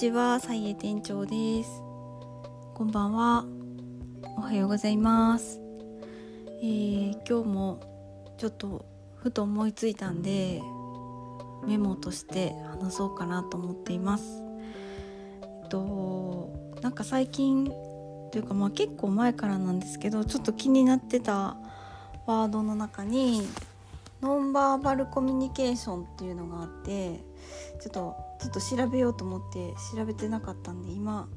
ちは、さいえ店長です。こんばんは。おはようございます。えー今日もちょっとふと思いついたんでメモとして話そうかなと思っています。えっとなんか最近というかまあ結構前からなんですけどちょっと気になってたワードの中にノンバーバルコミュニケーションっていうのがあってちょっとちょっと調べようと思って調べてなかったんで今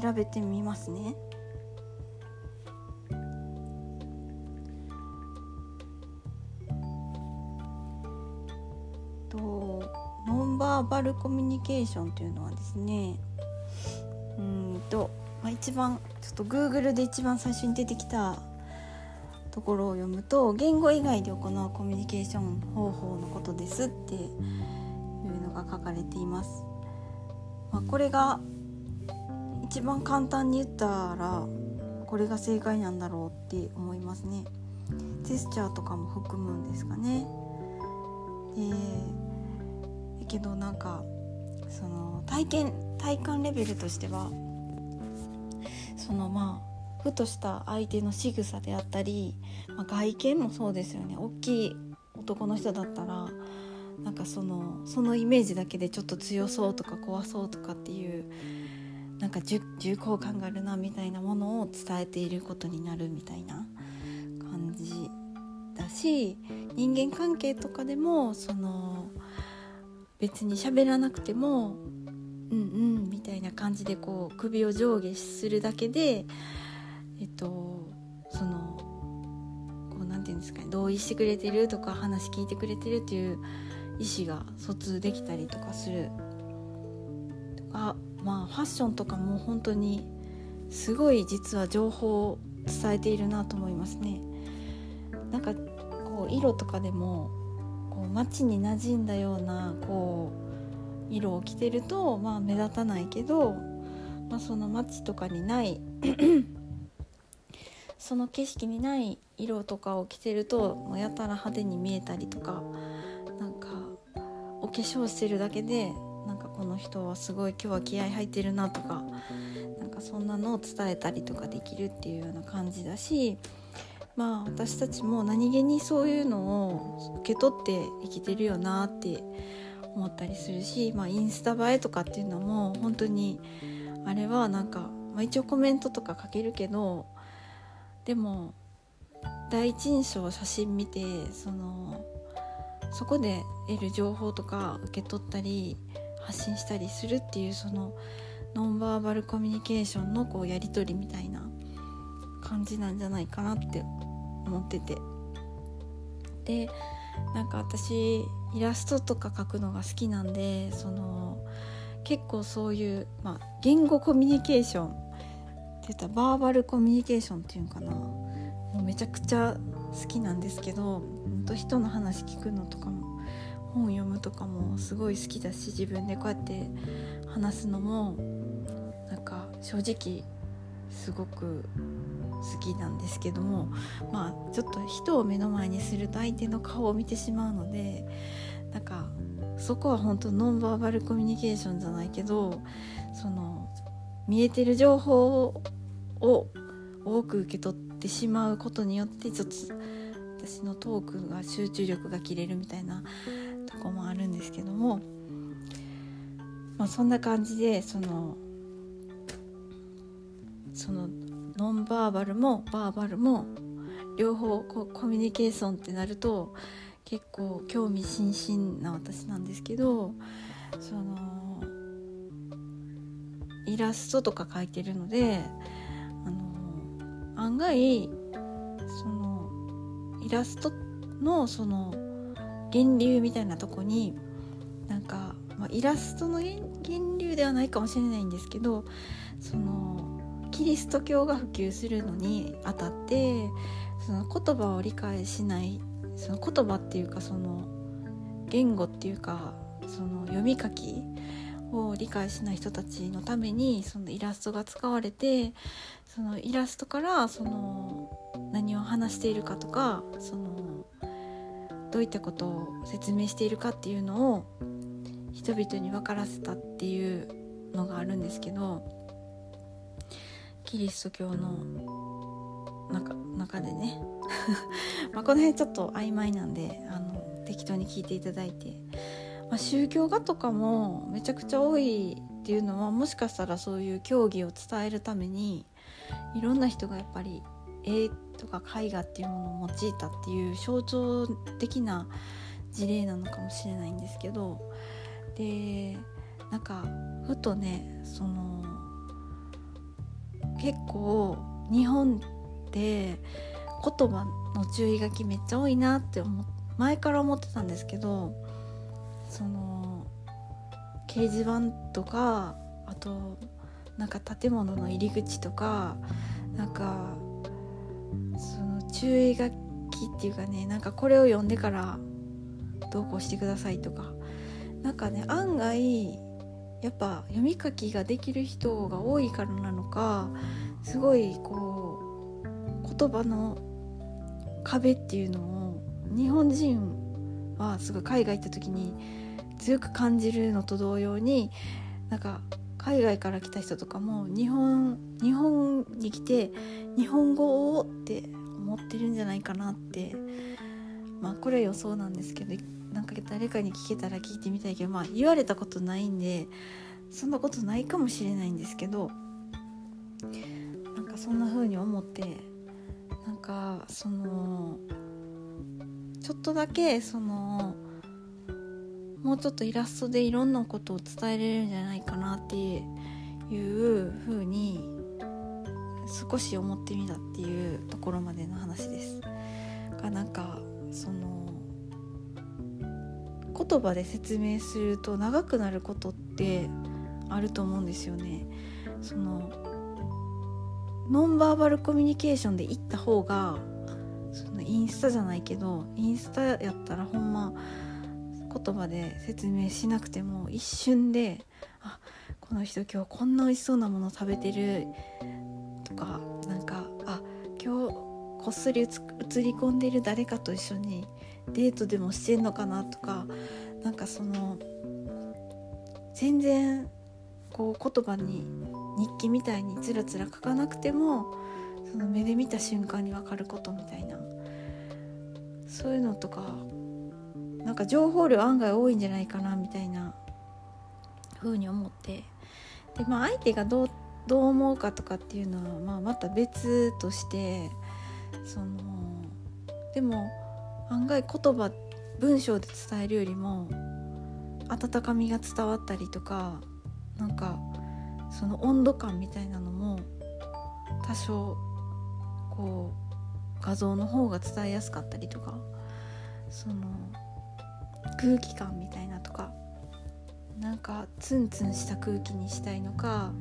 調べてみますね。とノンバーバルコミュニケーションというのはですねうんと、まあ、一番ちょっと Google で一番最初に出てきたところを読むと言語以外で行うコミュニケーション方法のことですっていうのが書かれています。まあ、これが一番簡単に言ったらこれが正解なんだろうって思いますね。ジェスチャーとかも含むんですかね。でだけどなんかその体験体感レベルとしてはそのまあふとした相手の仕草であったり、まあ、外見もそうですよね。大きい男の人だったらなんかそのそのイメージだけでちょっと強そうとか怖そうとかっていうなんか重厚感があるなみたいなものを伝えていることになるみたいな感じだし人間関係とかでもその別に喋らなくてもうんうんみたいな感じでこう首を上下するだけでえっとそのこうなんていうんですかね同意してくれてるとか話聞いてくれてるっていう意思が疎通できたりとかするとかまあファッションとかも本当にすごい実は情報を伝えているなと思いますね。なんかこう色とかでもこう街に馴染んだようなこう色を着てるとまあ目立たないけど、まあ、その街とかにないその景色にない色とかを着てるともうやたら派手に見えたりとかなんかお化粧してるだけでなんかこの人はすごい今日は気合入ってるなとかなんかそんなのを伝えたりとかできるっていうような感じだしまあ私たちも何気にそういうのを受け取って生きてるよなって思ったりするし、まあ、インスタ映えとかっていうのも本当にあれはなんか、まあ、一応コメントとか書けるけどでも第一印象写真見てそのそこで得る情報とか受け取ったり発信したりするっていうそのノンバーバルコミュニケーションのこうやり取りみたいな感じなんじゃないかなって思ってて。でなんか私イラストとか描くのが好きなんでその結構そういう、まあ、言語コミュニケーションって言ったバーバルコミュニケーションっていうのかな。もうめちゃくちゃ好きなんですけどほんと人の話聞くのとかも本読むとかもすごい好きだし自分でこうやって話すのもなんか正直すごく好きなんですけどもまあちょっと人を目の前にすると相手の顔を見てしまうのでなんかそこは本当ノンバーバルコミュニケーションじゃないけどその見えてる情報を多く受け取ってしまうことによってちょっと私のトークが集中力が切れるみたいなとこもあるんですけども、まあ、そんな感じでそのそのノンバーバルもバーバルも両方こコミュニケーションってなると結構興味津々な私なんですけどそのイラストとか描いてるのであの案外そのイラストのその源流みたいなとこになんか、まあ、イラストの源源流ではないかもしれないんですけどそのキリスト教が普及するのにあたってその言葉を理解しないその言葉っていうかその言語っていうかその読み書きを理解しない人たちのためにそのイラストが使われてそのイラストからその何を話しているかとかそのどういったことを説明しているかっていうのを人々に分からせたっていうのがあるんですけどキリスト教の中中でね。まこの辺ちょっと曖昧なんであの適当に聞いていただいて、まあ、宗教画とかもめちゃくちゃ多いっていうのはもしかしたらそういう教義を伝えるためにいろんな人がやっぱり絵とか絵画っていうものを用いたっていう象徴的な事例なのかもしれないんですけどでなんかふとねその結構日本って言葉の注意書きめっちゃ多いなって思前から思ってたんですけどその掲示板とかあとなんか建物の入り口とかなんかその注意書きっていうかねなんかこれを読んでからどうこうしてくださいとか。なんかね案外やっぱ読み書きができる人が多いからなのかすごいこう言葉の壁っていうのを日本人はすごい海外行った時に強く感じるのと同様になんか海外から来た人とかも日本日本に来て日本語をって思ってるんじゃないかなってまあこれは予想なんですけどなんか誰かに聞けたら聞いてみたいけどまあ言われたことないんでそんなことないかもしれないんですけどなんかそんな風に思ってなんかそのちょっとだけそのもうちょっとイラストでいろんなことを伝えれるんじゃないかなっていう風に少し思ってみたっていうところまでの話です。がなんかその言葉で説明すると長くなることってあると思うんですよね。そのノンバーバルコミュニケーションで行った方がそのインスタじゃないけどインスタやったらほんま言葉で説明しなくても一瞬であこの人今日こんな美味しそうなもの食べてるとかなんかあ今日こっそり映り込んでる誰かと一緒にデートでもしてんのかなとかなんかその全然こう言葉に日記みたいにつらつら書かなくてもその目で見た瞬間に分かることみたいな。そういうのとかなんか情報量案外多いんじゃないかなみたいな風に思って。で、まあ、相手がどうどう思うかとかっていうのは、まあ、また別としてそのでも案外言葉文章で伝えるよりも温かみが伝わったりとかなんかその温度感みたいなのも多少こう画像の方が伝えやすかったりとかその空気感みたいなとかなんかツンツンした空気にしたいのか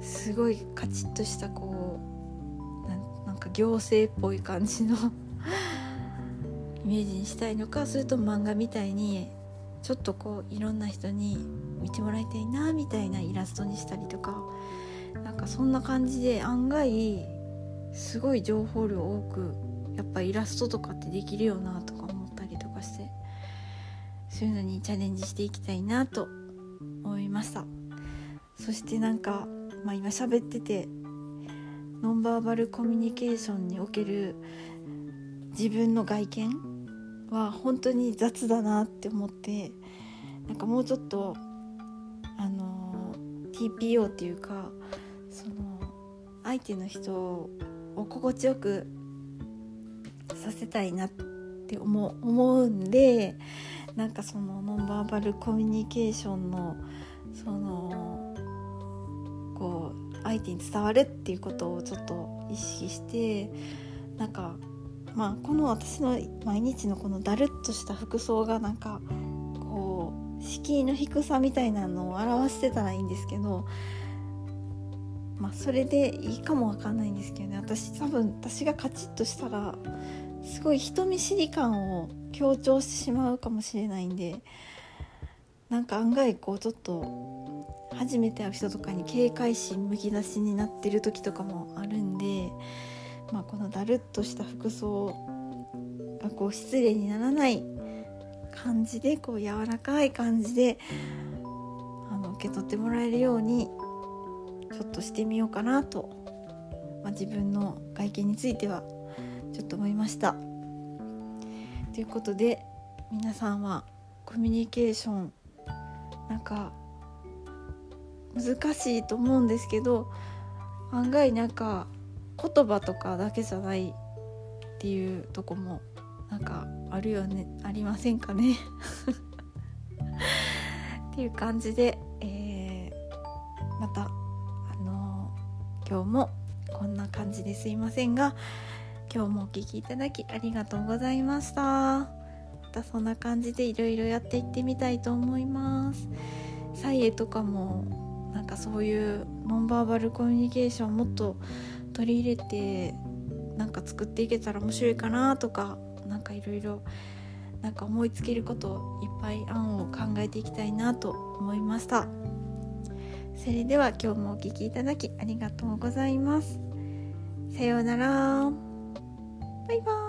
すごいカチッとしたこうなんか行政っぽい感じの イメージにしたいのかそれと漫画みたいにちょっとこういろんな人に見てもらいたいなみたいなイラストにしたりとかなんかそんな感じで案外すごい情報量多くやっぱイラストとかってできるよなとそういうのにチャレンジしていきたいなと思いました。そしてなんか、まあ、今喋っててノンバーバルコミュニケーションにおける自分の外見は本当に雑だなって思ってなんかもうちょっとあの TPO っていうかその相手の人を心地よくさせたいなって思思うんでなんかそのノンバーバルコミュニケーションのそのこう相手に伝わるっていうことをちょっと意識してなんかまあこの私の毎日のこのだるっとした服装がなんかこう敷居の低さみたいなのを表してたらいいんですけどまあそれでいいかもわかんないんですけどね。私多分私がカチッとしたらすごい人見知り感を強調してしまうかもしれないんでなんか案外こうちょっと初めて会う人とかに警戒心むき出しになってる時とかもあるんで、まあ、このだるっとした服装がこう失礼にならない感じでこう柔らかい感じであの受け取ってもらえるようにちょっとしてみようかなと、まあ、自分の外見についてはちょっと思いました。ということで皆さんはコミュニケーションなんか難しいと思うんですけど案外なんか言葉とかだけじゃないっていうとこもなんかあるよねありませんかね？っていう感じで、えー、またあのー、今日もこんな感じですいませんが今日もお聴きいただきありがとうございました。またそんな感じでいろいろやっていってみたいと思います。サイエとかもなんかそういうノンバーバルコミュニケーションもっと取り入れてなんか作っていけたら面白いかなとかなんかいろいろなんか思いつけることいっぱい案を考えていきたいなと思いました。それでは今日もお聴きいただきありがとうございます。さようなら。バイバーイ。